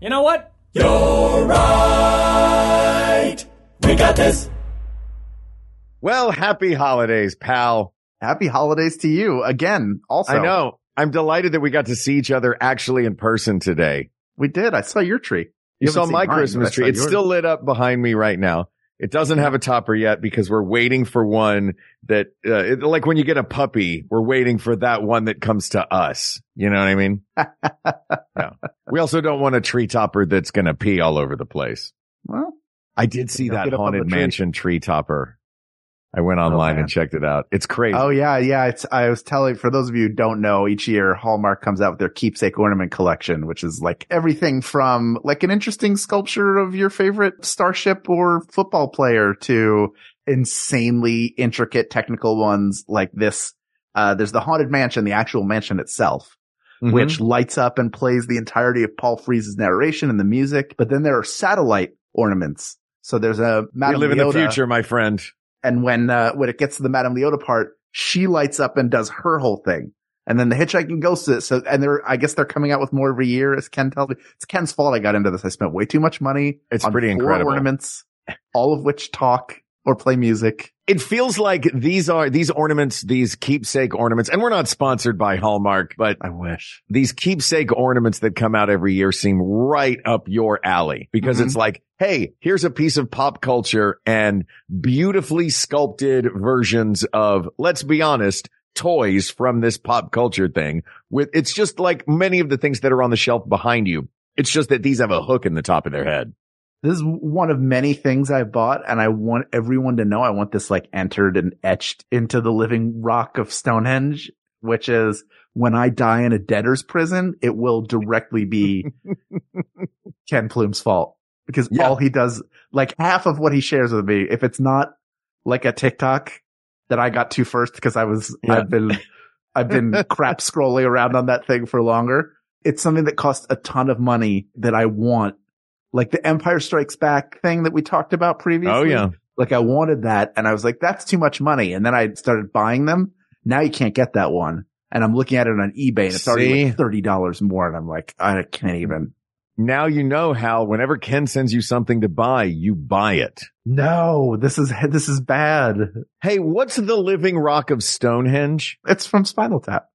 You know what? You're right. We got this. Well, happy holidays, pal. Happy holidays to you again. Also, I know. I'm delighted that we got to see each other actually in person today. we did. I saw your tree. You, haven't saw my mine, Christmas tree. It's yours. still lit up behind me right now. It doesn't have a topper yet because we're waiting for one that, uh, it, like when you get a puppy, we're waiting for that one that comes to us. You know what I mean? We also don't want a tree topper that's going to pee all over the place. well. I did see that get up on haunted tree. mansion tree topper. I went online man. and checked it out. It's crazy. Oh yeah, yeah. It's, I was telling for those of you who don't know, each year Hallmark comes out with their keepsake ornament collection, which is like everything from like an interesting sculpture of your favorite starship or football player to insanely intricate technical ones like this. Uh, there's the haunted mansion, the actual mansion itself, Mhm. which lights up and plays the entirety of Paul Frees's narration and the music. But then there are satellite ornaments. So there's a we Madame live in the future, my friend. and when uh, when it gets to the Madame Leota part, she lights up and does her whole thing. And then the hitchhiking ghost. So, and they're, I guess they're coming out with more every year, as Ken tells me. It's Ken's fault I got into this. I spent way too much money. It's on pretty four incredible. ornaments, all of which talk or play music. It feels like these are, these ornaments, these keepsake ornaments, and we're not sponsored by Hallmark, but I wish. these keepsake ornaments that come out every year seem right up your alley because Mhm. it's like, Hey, here's a piece of pop culture and beautifully sculpted versions of, let's be honest, toys from this pop culture thing with, it's just like many of the things that are on the shelf behind you. It's just that these have a hook in the top of their head. This is one of many things I bought and I want everyone to know I want this like entered and etched into the living rock of Stonehenge, which is when I die in a debtor's prison, it will directly be Ken Plume's fault because Yeah. all he does, like half of what he shares with me, if it's not like a TikTok that I got to first because I was, Yeah. I've been, I've been crap scrolling around on that thing for longer. It's something that costs a ton of money that I want like the Empire Strikes Back thing that we talked about previously. Oh yeah. Like I wanted that and I was like, that's too much money. And then I started buying them. Now you can't get that one. And I'm looking at it on eBay and it's already like $30 more. And I'm like, I can't even. Now you know how whenever Ken sends you something to buy, you buy it. No, this is, this is bad. Hey, what's the living rock of Stonehenge? It's from Spinal Tap.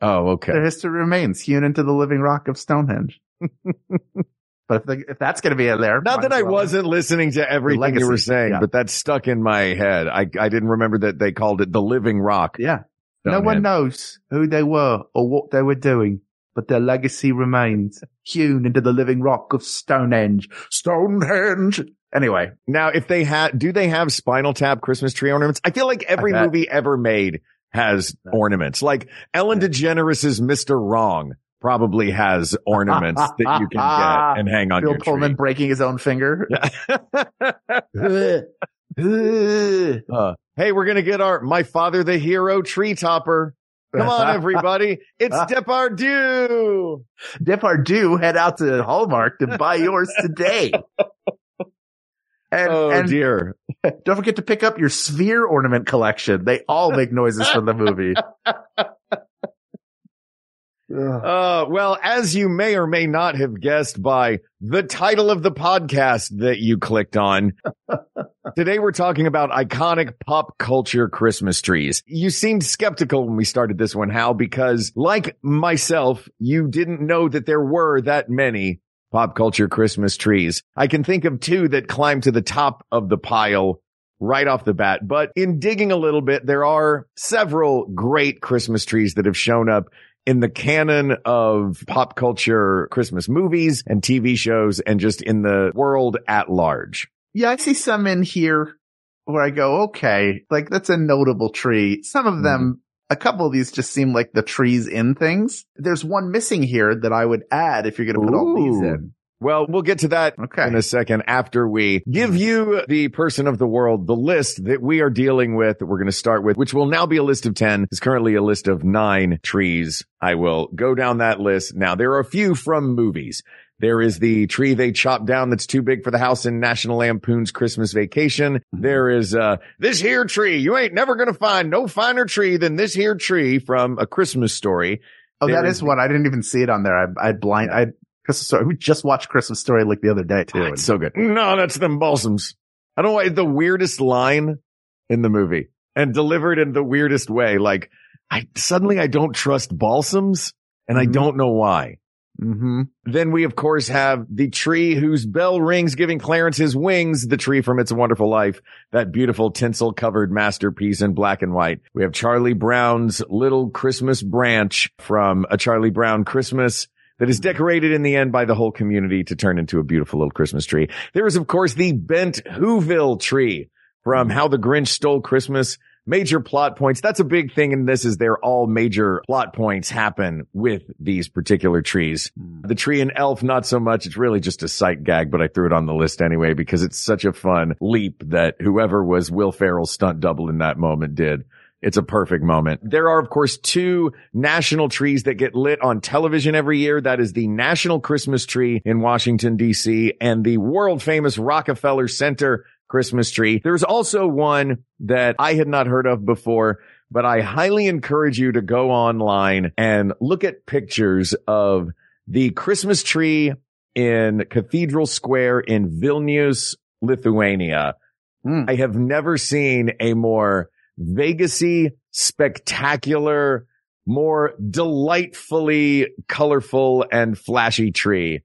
Oh, okay. Their history remains hewn into the living rock of Stonehenge. but if, if that's going to be in there, Not that I well. wasn't listening to everything you were saying, yeah. but that stuck in my head. I, I didn't remember that they called it the living rock. Yeah. Oh, no one Stonehenge. knows who they were or what they were doing, but their legacy remains hewn into the living rock of Stonehenge. Stonehenge. Anyway, Now, if they had, do they have Spinal Tap Christmas tree ornaments? I feel like every movie ever made has ornaments. Like Ellen DeGeneres' Mr. Wrong probably has ornaments that you can get and hang on Bill your Pullman tree. breaking his own finger. Uh, hey, we're going to get our My Father the Hero tree topper. Come on, everybody. It's Depardieu. Depardieu head out to Hallmark to buy yours today. And, Oh and dear. don't forget to pick up your sphere ornament collection. They all make noises from the movie. Uh, well, as you may or may not have guessed by the title of the podcast that you clicked on, today we're talking about iconic pop culture Christmas trees. You seemed skeptical when we started this one, Hal, because like myself, you didn't know that there were that many pop culture Christmas trees. I can think of two that climbed to the top of the pile right off the bat, but in digging a little bit, there are several great Christmas trees that have shown up in the canon of pop culture Christmas movies and TV shows and just in the world at large. Yeah, I see some in here where I go, okay, like that's a notable tree. Some of them, mm-hmm. a couple of these just seem like the trees in things. There's one missing here that I would add if you're going to put all these in. Well, we'll get to that Okay. in a second after we give you the person of the world, the list that we are dealing with that we're going to start with, which will now be a list of 10. It's currently a list of nine trees. I will go down that list. Now there are a few from movies. There is the tree they chopped down that's too big for the house in National Lampoon's Christmas Vacation. There is, uh, this here tree. You ain't never going to find no finer tree than this here tree from a Christmas story. Oh, There that is is one. I didn't even see it on there. I, I blind, I, Christmas story. We just watched Christmas story like the other day too. Ah, It's so good. No, that's them balsams. I don't know the weirdest line in the movie and delivered in the weirdest way. Like I suddenly I don't trust balsams and I Mhm. don't know why. hmm Then we of course have the tree whose bell rings giving Clarence his wings, the tree from It's a Wonderful Life, that beautiful tinsel covered masterpiece in black and white. We have Charlie Brown's little Christmas branch from A Charlie Brown Christmas that is decorated in the end by the whole community to turn into a beautiful little Christmas tree. There is of course the bent Whoville tree from How the Grinch Stole Christmas. Major plot points. That's a big thing in this is they're all major plot points happen with these particular trees. Hmm. The tree and elf, not so much. It's really just a sight gag, but I threw it on the list anyway because it's such a fun leap that whoever was Will Ferrell's stunt double in that moment did. It's a perfect moment. There are, of course, two national trees that get lit on television every year. That is the National Christmas Tree in Washington, DC and the world famous Rockefeller Center Christmas tree. There's also one that I had not heard of before, but I highly encourage you to go online and look at pictures of the Christmas tree in Cathedral Square in Vilnius, Lithuania. Mm. I have never seen a more Vegasy, spectacular, more delightfully colorful and flashy tree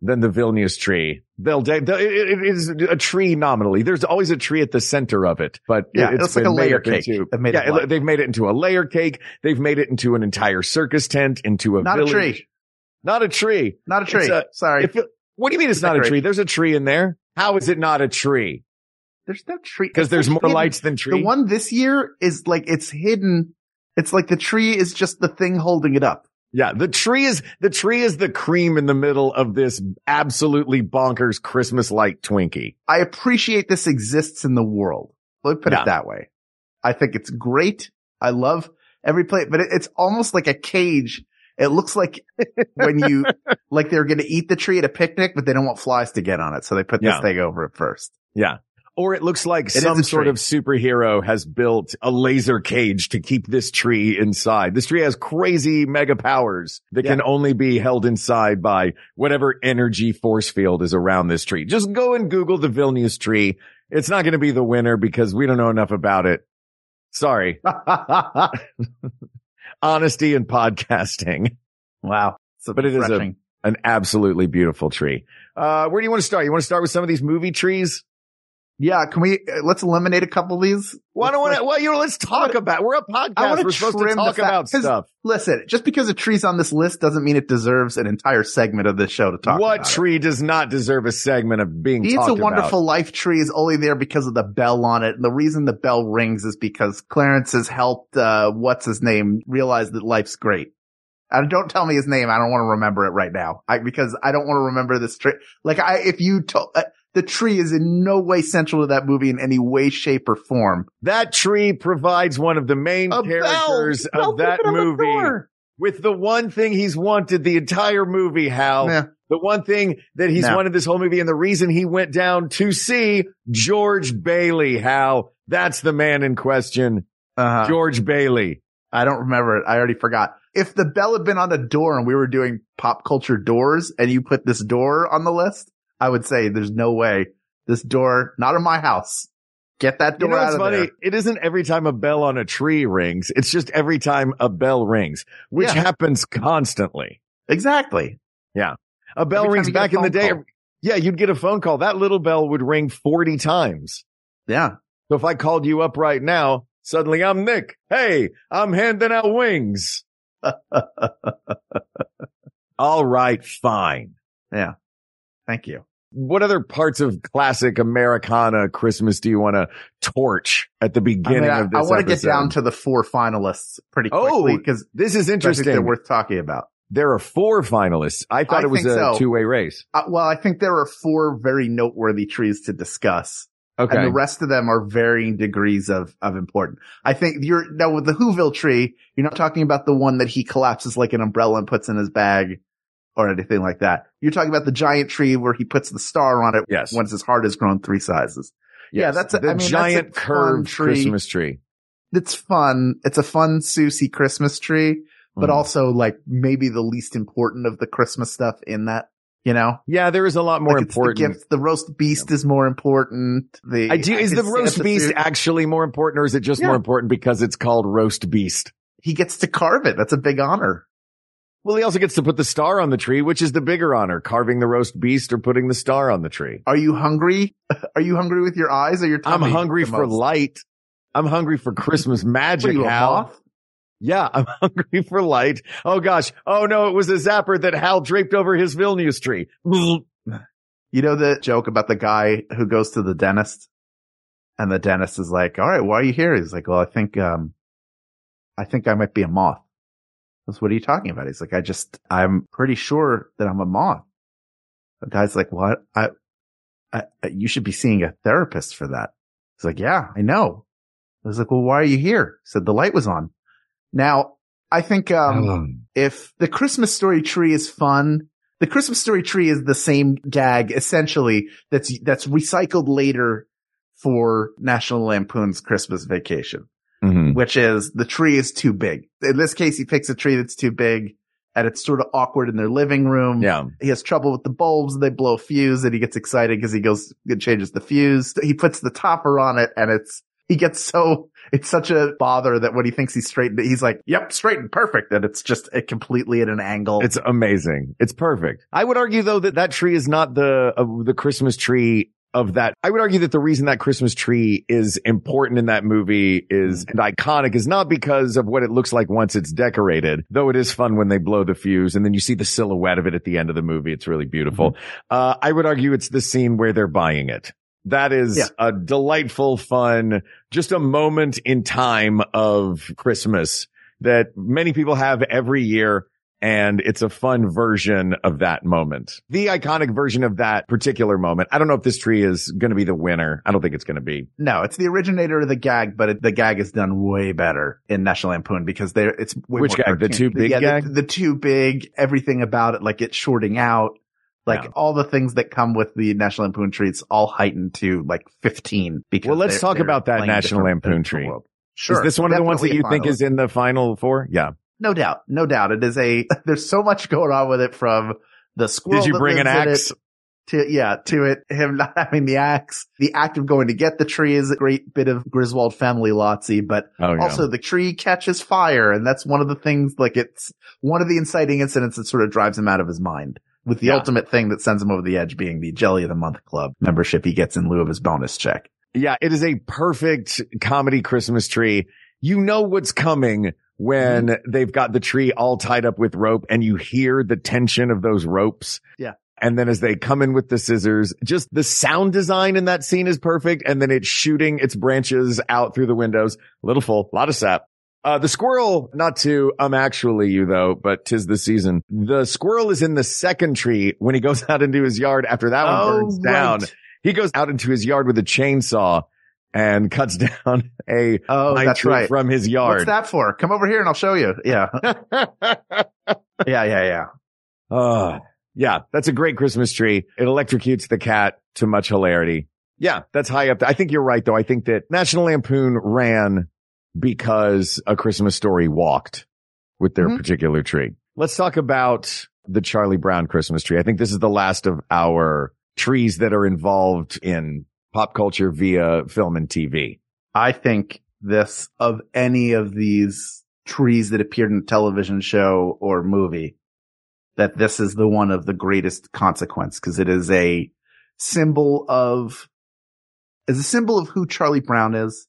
than the Vilnius tree. They'll, de- de- it it is a tree nominally. There's always a tree at the center of it, but Yeah, it's it's like a layer cake. into- They've made it yeah, like- they've made it into a layer cake. They've made it into an entire circus tent, into a Not a tree. Not a tree. Not a tree. A- Sorry. It- what do you mean it's not a tree? There's a tree in there. How is it not a tree? There's no tree. Because there's more hidden. lights than tree. The one this year is like, it's hidden. It's like the tree is just the thing holding it up. Yeah, the tree is the tree is the cream in the middle of this absolutely bonkers Christmas light Twinkie. I appreciate this exists in the world. Let me put Yeah. it that way. I think it's great. I love every plate, but it, it's almost like a cage. It looks like when you, like they're going to eat the tree at a picnic, but they don't want flies to get on it. So they put Yeah. this thing over it first. Yeah. Or it looks like It some sort of superhero has built a laser cage to keep this tree inside. This tree has crazy mega powers that Yeah. can only be held inside by whatever energy force field is around this tree. Just go and Google the Vilnius tree. It's not going to be the winner because we don't know enough about it. Sorry. Honesty and podcasting. wow. So, But it is a- An absolutely beautiful tree. Uh, where do you want to start? You want to start with some of these movie trees? Yeah. Can we, uh, let's eliminate a couple of these. Why don't want Let's, well, you know, let's talk about, we're a podcast. We're supposed to talk fact- about stuff. Listen, just because a tree's on this list doesn't mean it deserves an entire segment of this show to talk What about. it. tree does not deserve a segment of being It's a about? Wonderful Life tree is only there because of the bell on it. And the reason the bell rings is because Clarence has helped, uh, what's his name realize that life's great. And don't tell me his name. I don't want to remember it right now. I, because I don't want to remember this tree. Like I, if you told, uh, the tree is in no way central to that movie in any way, shape or form. That tree provides one of the main A characters bell. Bell of that on the movie with the one thing he's wanted the entire movie, Hal. Yeah. The one thing that he's wanted this whole movie and the reason he went down to see George Bailey, Hal. That's the man in question. Uh-huh. George Bailey. I don't remember it. I already forgot. If the bell had been on a door and we were doing pop culture doors and you put this door on the list, I would say there's no way this door, not in my house. Get that You door know out of funny? there. It isn't every time a bell on a tree rings. It's just every time a bell rings, which Yeah. happens constantly. Exactly. Yeah. A bell Every rings you back in the day. call. Yeah, you'd get a phone call. That little bell would ring 40 times. Yeah. So if I called you up right now, suddenly I'm Nick. Hey, I'm handing out wings. All right, fine. Yeah. Thank you. What other parts of classic Americana Christmas do you want to torch at the I, beginning mean, I, of this I want to get down to the four finalists pretty Oh, quickly because This is I interesting. they're worth talking about. There are four finalists. I thought I it was a so. two way race. Uh, well, I think there are four very noteworthy trees to discuss. Okay. And the rest of them are varying degrees of, of important. I think you're, now with the Whoville tree, you're not talking about the one that he collapses like an umbrella and puts in his bag or anything like that. You're talking about the giant tree where he puts the star on it Yes. once his heart has grown three sizes. Yeah, that's a- the I mean, giant curved tree. Christmas tree. It's fun. It's a fun, Susie Christmas tree, but Mhm. also like maybe the least important of the Christmas stuff in that, you know? yeah, there is a lot more Like, important. The, gift, the roast beast is more important. The I do, is the roast beast actually more important or is it just Yeah. more important because it's called roast beast? he gets to carve it. That's a big honor. Well, he also gets to put the star on the tree, which is the bigger honor, carving the roast beast or putting the star on the tree. Are you hungry? Are you hungry with your eyes or your tummy? I'm hungry for most? light. I'm hungry for Christmas magic, you, Hal. Yeah, I'm hungry for light. Oh gosh. Oh no, it was a zapper that Hal draped over his Vilnius tree. You know the joke about the guy who goes to the dentist and the dentist is like, all right, why are you here? He's like, well, I think, um, I think I might be a moth. That's what are you talking about? He's like, I just, I'm pretty sure that I'm a moth. The guy's like, what? I, I, you should be seeing a therapist for that. He's like, yeah, I know. I was like, well, why are you here? He said the light was on. Now, I think, um, if the Christmas story tree is fun, the Christmas story tree is the same gag essentially that's, that's recycled later for National Lampoon's Christmas Vacation, Which is the tree is too big. In this case, he picks a tree that's too big and it's sort of awkward in their living room. Yeah. He has trouble with the bulbs. They blow a fuse and he gets excited because he goes and changes the fuse. He puts the topper on it and it's, he gets so, it's such a bother that when he thinks he's straightened, it, he's like, yep, straightened, perfect. And it's just a completely at an angle. It's amazing. It's perfect. I would argue though that that tree is not the, uh, the Christmas tree of that. I would argue that the reason that Christmas tree is important in that movie is and iconic is not because of what it looks like once it's decorated, though it is fun when they blow the fuse and then you see the silhouette of it at the end of the movie. It's really beautiful. Uh, I would argue it's the scene where they're buying it. That is Yeah. a delightful, fun, just a moment in time of Christmas that many people have every year. And it's a fun version of that moment. The iconic version of that particular moment. I don't know if this tree is going to be the winner. I don't think it's going to be. No, it's the originator of the gag, but it, the gag is done way better in National Lampoon because they're, it's way Which gag? The cartoon. too big yeah, gag? The, the too big, everything about it, like it's shorting out, like Yeah. all the things that come with the National Lampoon tree, it's all heightened to like 15 because Well, let's they're- talk they're about that National Lampoon tree. Sure. is this one of the ones that you think is in the final four? Yeah. No doubt. No doubt. It is a, there's so much going on with it from the squirrel. Did you bring an lives in it axe? to yeah to it him not having the axe the act of going to get the tree is a great bit of griswold family lotsy but Oh, yeah. also the tree catches fire and that's one of the things like it's one of the inciting incidents that sort of drives him out of his mind with the Yeah. ultimate thing that sends him over the edge being the jelly of the month club membership he gets in lieu of his bonus check Yeah, it is a perfect comedy Christmas tree. You know what's coming when Mm-hmm. they've got the tree all tied up with rope and you hear the tension of those ropes. Yeah. And then as they come in with the scissors, just the sound design in that scene is perfect. And then it's shooting its branches out through the windows. A Little full, a lot of sap. Uh, the squirrel, not to, um, actually you though, but tis the season. The squirrel is in the second tree when he goes out into his yard after that one burns down. He goes out into his yard with a chainsaw and cuts down a oh that's tree right from his yard. what's that for come over here and i'll show you yeah yeah yeah yeah Oh, yeah, that's a great Christmas tree. It electrocutes the cat to much hilarity. Yeah, that's high up. there. I think you're right though. I think that National Lampoon ran because a Christmas story walked with their Mhm. particular tree. Let's talk about the Charlie Brown Christmas tree. I think this is the last of our trees that are involved in pop culture via film and TV. I think this of any of these trees that appeared in a television show or movie, that this is the one of the greatest consequence because it is a symbol of, is a symbol of who Charlie Brown is.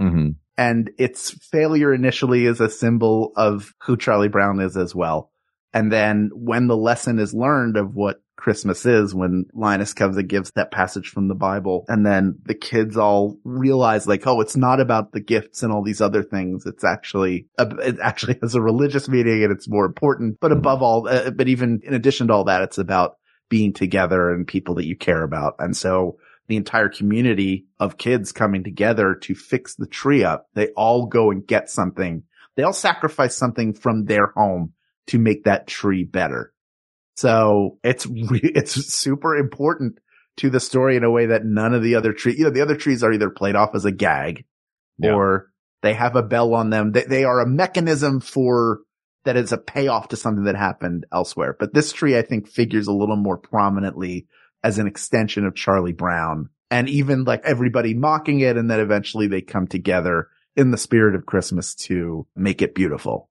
Mm-hmm. And its failure initially is a symbol of who Charlie Brown is as well. And then when the lesson is learned of what Christmas is when Linus comes and gives that passage from the Bible. And then the kids all realize like, oh, it's not about the gifts and all these other things. It's actually, it actually has a religious meaning and it's more important. But above all, uh, but even in addition to all that, it's about being together and people that you care about. And so the entire community of kids coming together to fix the tree up, they all go and get something. They all sacrifice something from their home to make that tree better. So it's re- it's super important to the story in a way that none of the other trees, you know, the other trees are either played off as a gag Yeah. or they have a bell on them. They, they are a mechanism for that is a payoff to something that happened elsewhere. But this tree, I think figures a little more prominently as an extension of Charlie Brown and even like everybody mocking it. And then eventually they come together in the spirit of Christmas to make it beautiful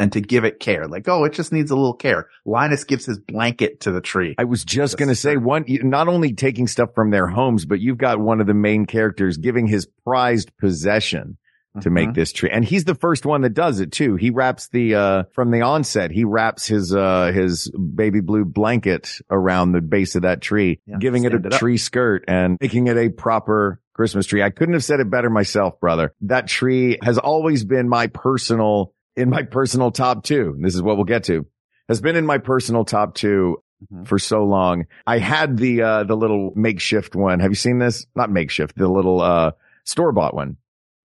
and to give it care. Like, oh, it just needs a little care. Linus gives his blanket to the tree. I was just going to say one, not only taking stuff from their homes, but you've got one of the main characters giving his prized possession to make Mhm. this tree. And he's the first one that does it too. He wraps the, uh, from the onset, he wraps his, uh, his baby blue blanket around the base of that tree, Yeah, giving it a it tree skirt and making it a proper Christmas tree. I couldn't have said it better myself, brother. That tree has always been my personal, in my personal top two. This is what we'll get to. Has been in my personal top two Mhm. for so long. I had the, uh, the little makeshift one. Have you seen this? Not makeshift, the little, uh, store bought one.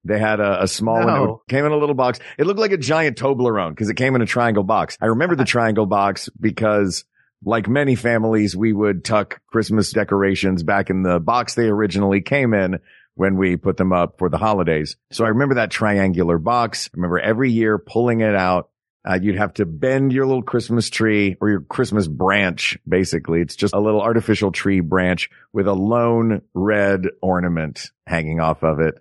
They had a, a small one. No. It came in a little box. It looked like a giant Toblerone because it came in a triangle box. I remember the triangle box because like many families, we would tuck Christmas decorations back in the box they originally came in when we put them up for the holidays. So I remember that triangular box. I remember every year pulling it out. Uh, you'd have to bend your little Christmas tree or your Christmas branch. Basically, it's just a little artificial tree branch with a lone red ornament hanging off of it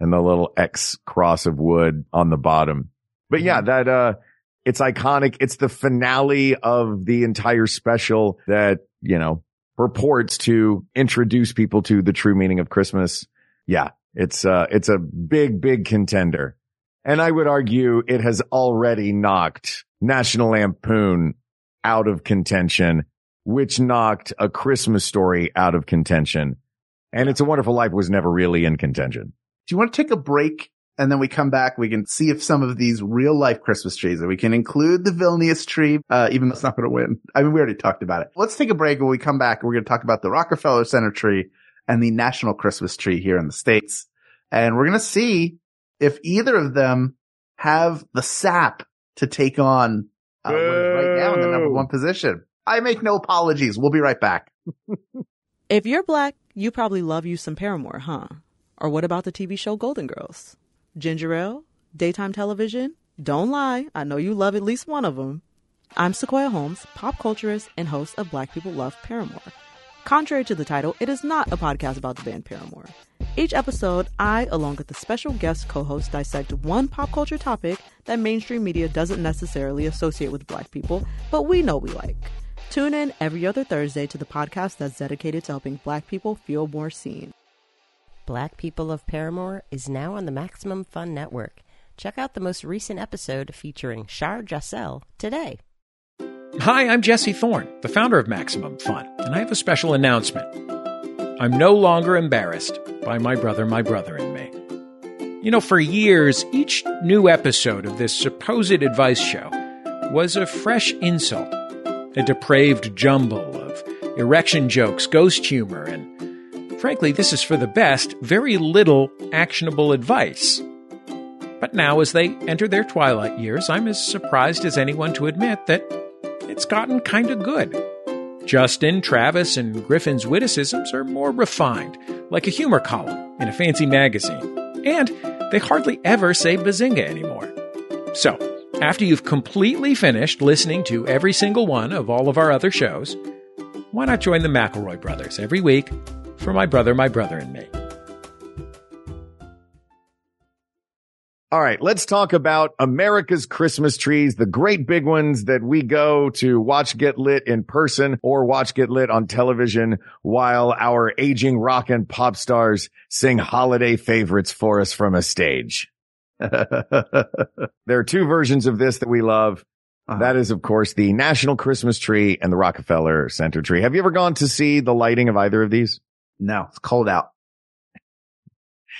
and the little X cross of wood on the bottom. But yeah, that, uh, it's iconic. It's the finale of the entire special that, you know, purports to introduce people to the true meaning of Christmas. Yeah, it's, uh, it's a big, big contender. And I would argue it has already knocked National Lampoon out of contention, which knocked a Christmas story out of contention. And It's a Wonderful Life was never really in contention. Do you want to take a break and then we come back? We can see if some of these real life Christmas trees and we can include the Vilnius tree, uh, even though it's not going to win. I mean, we already talked about it. Let's take a break. When we come back, we're going to talk about the Rockefeller Center tree and the national Christmas tree here in the States. And we're going to see if either of them have the sap to take on uh, right now in the number one position. I make no apologies. We'll be right back. If you're black, you probably love you some Paramore, huh? Or what about the TV show Golden Girls? Ginger Ale? Daytime television? Don't lie, I know you love at least one of them. I'm Sequoia Holmes, pop culturist and host of Black People Love Paramore. Contrary to the title, it is not a podcast about the band Paramore. Each episode, I, along with the special guest co host, dissect one pop culture topic that mainstream media doesn't necessarily associate with black people, but we know we like. Tune in every other Thursday to the podcast that's dedicated to helping black people feel more seen. Black People Love Paramore is now on the Maximum Fun Network. Check out the most recent episode featuring Shar Jossell today. Hi, I'm Jesse Thorne, the founder of Maximum Fun, and I have a special announcement. I'm no longer embarrassed by my brother, my brother, and me. You know, for years, each new episode of this supposed advice show was a fresh insult, a depraved jumble of erection jokes, ghost humor, and frankly, this is for the best, very little actionable advice. But now, as they enter their twilight years, I'm as surprised as anyone to admit that it's gotten kind of good. Justin, Travis, and Griffin's witticisms are more refined, like a humor column in a fancy magazine. And they hardly ever say bazinga anymore. So, after you've completely finished listening to every single one of all of our other shows, why not join the McElroy brothers every week for My Brother, My Brother, and Me? All right, let's talk about America's Christmas trees, the great big ones that we go to watch get lit in person or watch get lit on television while our aging rock and pop stars sing holiday favorites for us from a stage. There are two versions of this that we love. Uh-huh. That is, of course, the National Christmas Tree and the Rockefeller Center Tree. Have you ever gone to see the lighting of either of these? No, it's cold out.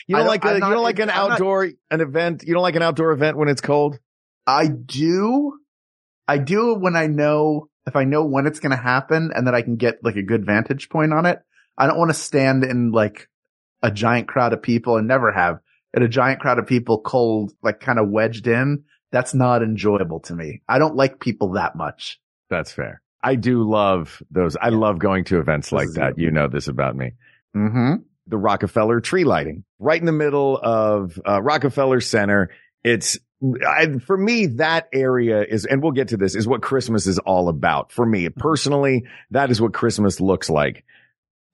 You don't don't- like a, I'm you don't like an I'm not- outdoor an event. You don't like an outdoor event when it's cold. I do. I do when I know, if I know when it's going to happen and that I can get like a good vantage point on it. I don't want to stand in like a giant crowd of people and never have in a giant crowd of people cold, like kind of wedged in. That's not enjoyable to me. I don't like people that much. That's fair. I do love those. I love going to events like that. You know this about me. Mm-hmm. The Rockefeller tree lighting right in the middle of uh, Rockefeller Center. It's I, for me, that area is, and we'll get to this, is what Christmas is all about. For me personally, that is what Christmas looks like.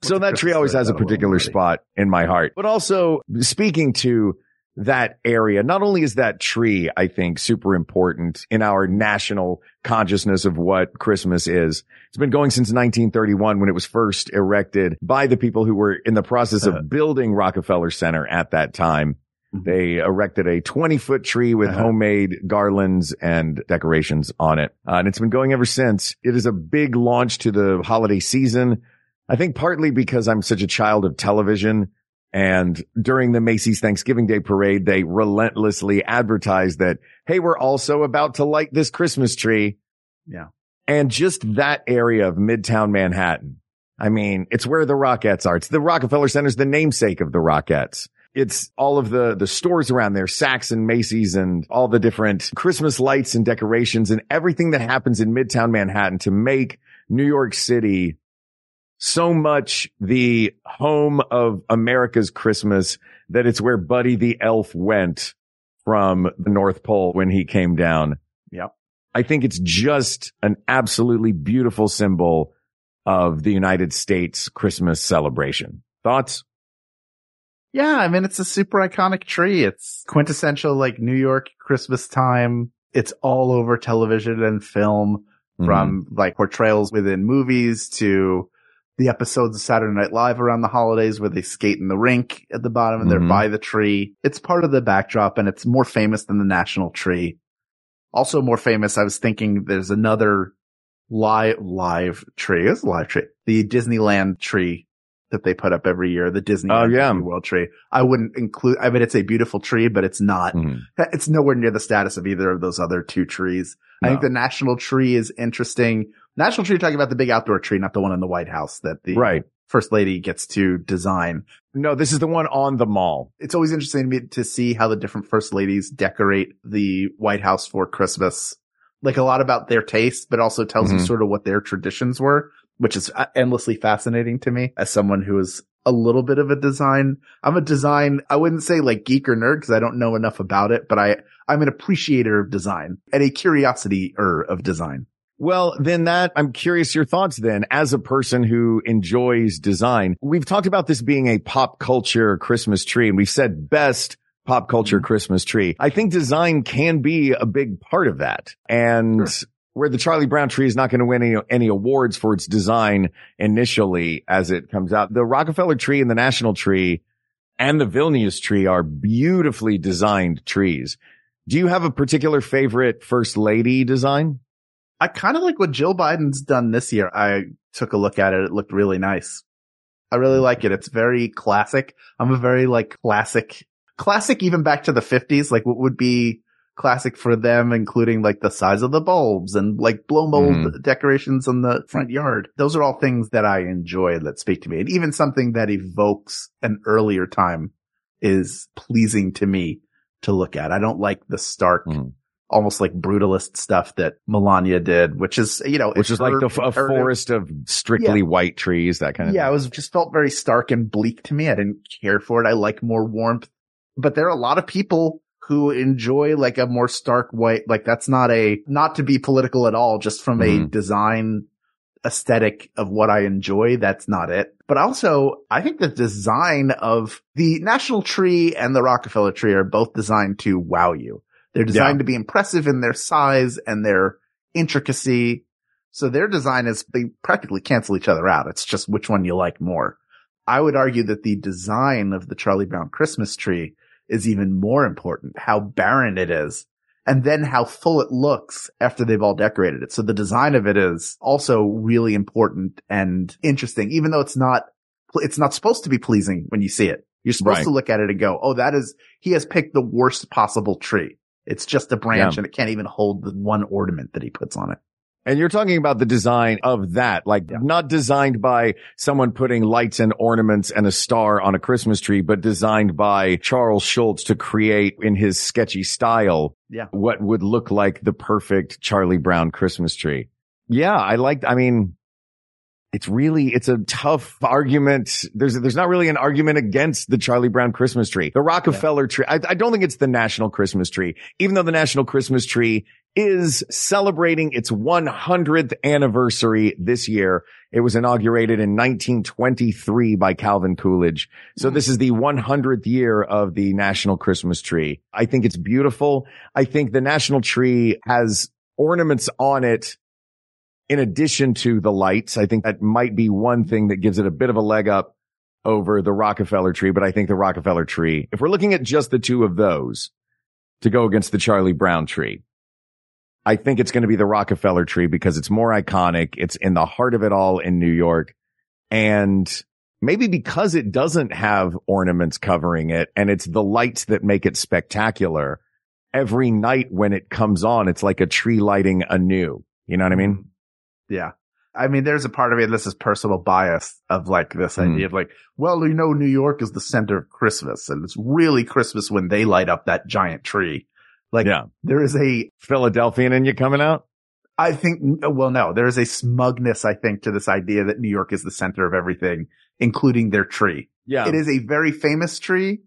So What's a that tree always has a about a little particular spot in my heart. But also speaking to that area, not only is that tree, I think, super important in our national consciousness of what Christmas is. It's been going since 1931 when it was first erected by the people who were in the process Uh-huh. of building Rockefeller Center at that time. Mhm. They erected a 20 foot tree with Uh-huh. homemade garlands and decorations on it. Uh, and it's been going ever since. It is a big launch to the holiday season. I think partly because I'm such a child of television and during the Macy's Thanksgiving Day parade, they relentlessly advertised that, Hey, we're also about to light this Christmas tree. Yeah. And just that area of Midtown Manhattan. I mean, it's where the Rockettes are. It's the Rockefeller Center's the namesake of the Rockettes. It's all of the, the stores around there, Saks and Macy's and all the different Christmas lights and decorations and everything that happens in Midtown Manhattan to make New York City so much the home of America's Christmas that it's where Buddy the Elf went from the North Pole when he came down. Yep. I think it's just an absolutely beautiful symbol of the United States Christmas celebration. Thoughts? Yeah, I mean, it's a super iconic tree. It's quintessential, like New York Christmas time. It's all over television and film Mm-hmm. from like portrayals within movies to the episodes of Saturday Night Live around the holidays where they skate in the rink at the bottom and they're by the tree. It's part of the backdrop and it's more famous than the national tree. Also more famous, I was thinking there's another live, live tree. It's a live tree. The Disneyland tree that they put up every year, the Disney Oh, yeah. World tree. I wouldn't include, I mean, it's a beautiful tree, but it's not, Mhm. it's nowhere near the status of either of those other two trees. I think the national tree is interesting. National tree, you're talking about the big outdoor tree, not the one in the White House that the Right. first lady gets to design. No, this is the one on the mall. It's always interesting to me to see how the different first ladies decorate the White House for Christmas. Like a lot about their taste, but also tells you Mhm. sort of what their traditions were, which is uh, endlessly fascinating to me as someone who is a little bit of a design. I'm a design. I wouldn't say like geek or nerd because I don't know enough about it, but I, I'm an appreciator of design and a curiosity er of design. Well, then that, I'm curious your thoughts then as a person who enjoys design. We've talked about this being a pop culture Christmas tree and we've said best pop culture Mm-hmm. Christmas tree. I think design can be a big part of that. And where the Charlie Brown tree is not going to win any, any awards for its design initially as it comes out, the Rockefeller tree and the National tree and the Vilnius tree are beautifully designed trees. Do you have a particular favorite first lady design? I kind of like what Jill Biden's done this year. I took a look at it. It looked really nice. I really like it. It's very classic. I'm a very like classic, classic even back to the fifties, like what would be classic for them, including like the size of the bulbs and like blow mold decorations on the front yard. Those are all things that I enjoy that speak to me. And even something that evokes an earlier time is pleasing to me to look at. I don't like the stark, Mhm. Almost like brutalist stuff that Melania did, which is, you know, which is like the a forest of strictly white trees, that kind of Yeah, it was just felt very stark and bleak to me. I didn't care for it. I like more warmth, but there are a lot of people who enjoy like a more stark white. Like that's not a, not to be political at all, just from a Mhm. design aesthetic of what I enjoy. That's not it. But also I think the design of the national tree and the Rockefeller tree are both designed to wow you. They're designed to be impressive in their size and their intricacy. So their design is they practically cancel each other out. It's just which one you like more. I would argue that the design of the Charlie Brown Christmas tree is even more important. How barren it is. and then how full it looks after they've all decorated it. So the design of it is also really important and interesting, even though it's not, it's not supposed to be pleasing when you see it. You're supposed Right. to look at it and go, Oh, that is, he has picked the worst possible tree. It's just a branch Yeah. and it can't even hold the one ornament that he puts on it. And you're talking about the design of that, like Yeah. not designed by someone putting lights and ornaments and a star on a Christmas tree, but designed by Charles Schulz to create in his sketchy style Yeah. what would look like the perfect Charlie Brown Christmas tree. Yeah, I like, I mean, it's really, it's a tough argument. There's, there's not really an argument against the Charlie Brown Christmas tree. The Rockefeller tree, I, I don't think it's the national Christmas tree, even though the national Christmas tree is celebrating its 100th anniversary this year. It was inaugurated in 1923 by Calvin Coolidge. So mm-hmm. this is the 100th year of the national Christmas tree. I think it's beautiful. I think the national tree has ornaments on it in addition to the lights. I think that might be one thing that gives it a bit of a leg up over the Rockefeller tree. But I think the Rockefeller tree, if we're looking at just the two of those to go against the Charlie Brown tree, I think it's going to be the Rockefeller tree because it's more iconic. It's in the heart of it all in New York. And maybe because it doesn't have ornaments covering it and it's the lights that make it spectacular. Every night when it comes on, it's like a tree lighting anew. You know what I mean? Yeah. I mean, there's a part of me, and this is personal bias of like this Mm. idea of like, well, you know, New York is the center of Christmas and it's really Christmas when they light up that giant tree. Like Yeah. there is a, Philadelphian in you coming out? I think, well, no, there is a smugness, I think, to this idea that New York is the center of everything, including their tree. Yeah. It is a very famous tree.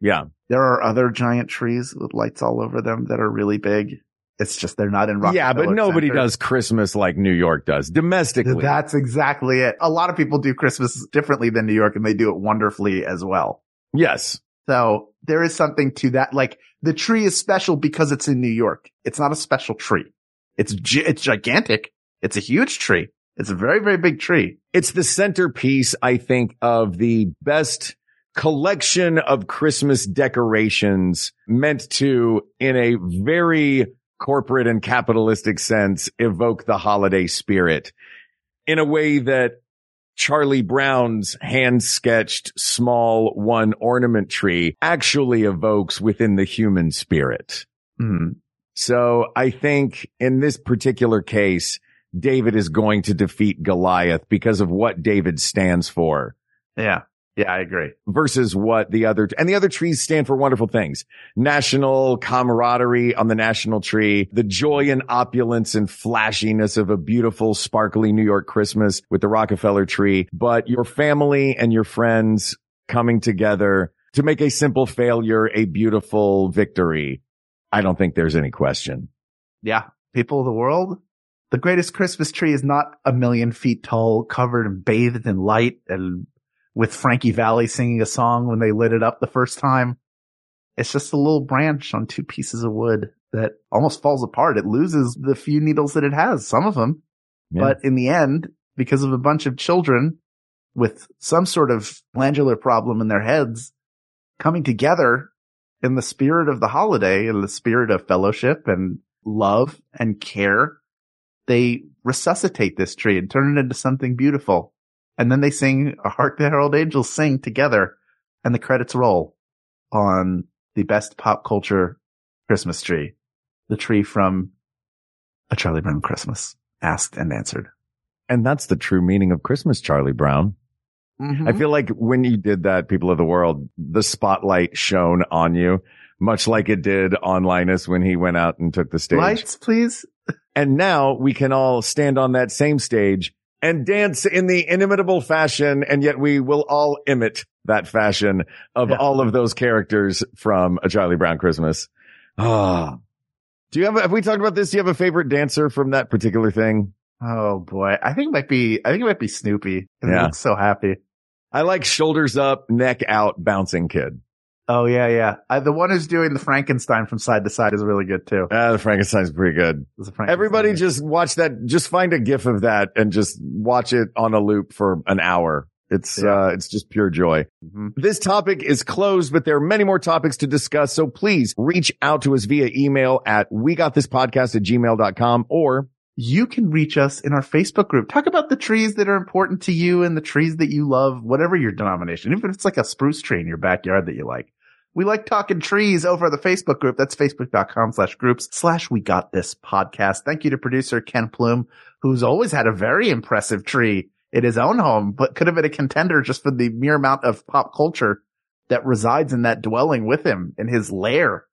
Yeah. There are other giant trees with lights all over them that are really big. It's just they're not in Rockefeller Yeah, but nobody Center. does Christmas like New York does domestically. That's exactly it. A lot of people do Christmas differently than New York and they do it wonderfully as well. yes. So there is something to that. Like the tree is special because it's in New York. It's not a special tree. It's, gi- it's gigantic. It's a huge tree. It's a very, very big tree. It's the centerpiece, I think, of the best collection of Christmas decorations meant to, in a very corporate and capitalistic sense, evoke the holiday spirit in a way that Charlie Brown's hand sketched small one ornament tree actually evokes within the human spirit. Mhm. So I think in this particular case, David is going to defeat Goliath because of what David stands for Yeah. Yeah, I agree. versus what the other, and the other trees stand for wonderful things. National camaraderie on the national tree, the joy and opulence and flashiness of a beautiful, sparkly New York Christmas with the Rockefeller tree, but your family and your friends coming together to make a simple failure a beautiful victory. I don't think there's any question. Yeah. People of the world, the greatest Christmas tree is not a million feet tall, covered and bathed in light and with Frankie Valli singing a song when they lit it up the first time. It's just a little branch on two pieces of wood that almost falls apart. It loses the few needles that it has, some of them. Yeah. But in the end, because of a bunch of children with some sort of glandular problem in their heads coming together in the spirit of the holiday, in the spirit of fellowship and love and care, they resuscitate this tree and turn it into something beautiful. And then they sing a Hark the Herald Angels sing together and the credits roll on the best pop culture Christmas tree, the tree from A Charlie Brown Christmas, asked and answered. And that's the true meaning of Christmas, Charlie Brown. Mm-hmm. I feel like when you did that, people of the world, the spotlight shone on you, much like it did on Linus when he went out and took the stage. Lights, please. And now we can all stand on that same stage and dance in the inimitable fashion. And yet we will all imit that fashion of Yeah. all of those characters from A Charlie Brown Christmas. Ah. Do you have, have we talked about this? Do you have a favorite dancer from that particular thing? Oh boy. I think it might be, I think it might be Snoopy. 'cause He Yeah. looks so happy. I like shoulders up, neck out, bouncing kid. Oh yeah, yeah. Uh, the one who's doing the Frankenstein from side to side is really good too. Ah, the Frankenstein's pretty good. Frankenstein Everybody there. just watch that. Just find a gif of that and just watch it on a loop for an hour. It's, Yeah. uh, it's just pure joy. Mhm. This topic is closed, but there are many more topics to discuss. So please reach out to us via email at we got this podcast at gmail.com or you can reach us in our Facebook group. Talk about the trees that are important to you and the trees that you love, whatever your denomination, even if it's like a spruce tree in your backyard that you like. We like talking trees over the Facebook group. That's facebook.com slash groups slash we got this podcast. Thank you to producer Ken Plume, who's always had a very impressive tree in his own home, but could have been a contender just for the mere amount of pop culture that resides in that dwelling with him in his lair.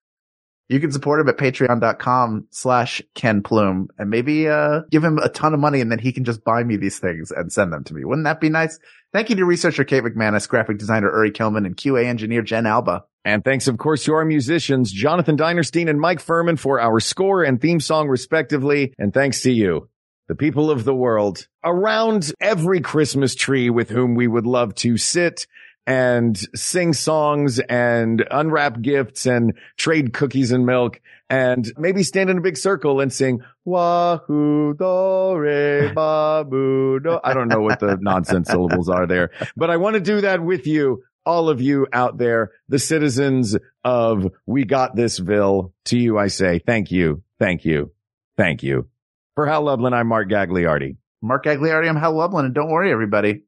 You can support him at patreon.com slash Ken Plume and maybe, uh, give him a ton of money and then he can just buy me these things and send them to me. Wouldn't that be nice? Thank you to researcher Kate McManus, graphic designer Uri Kilman and QA engineer Jen Alba. And thanks, of course, to our musicians, Jonathan Dinerstein and Mike Furman for our score and theme song, respectively. And thanks to you, the people of the world around every Christmas tree with whom we would love to sit and sing songs and unwrap gifts and trade cookies and milk and maybe stand in a big circle and sing Wahoo do re ba boo do. I don't know what the nonsense syllables are there, but I want to do that with you all of you out there, the citizens of We Got Thisville. To you, I say thank you, thank you, thank you. For Hal Lublin, I'm Mark Gagliardi. Mark Gagliardi, I'm Hal Lublin and don't worry everybody.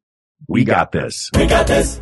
We, got, this. We got this.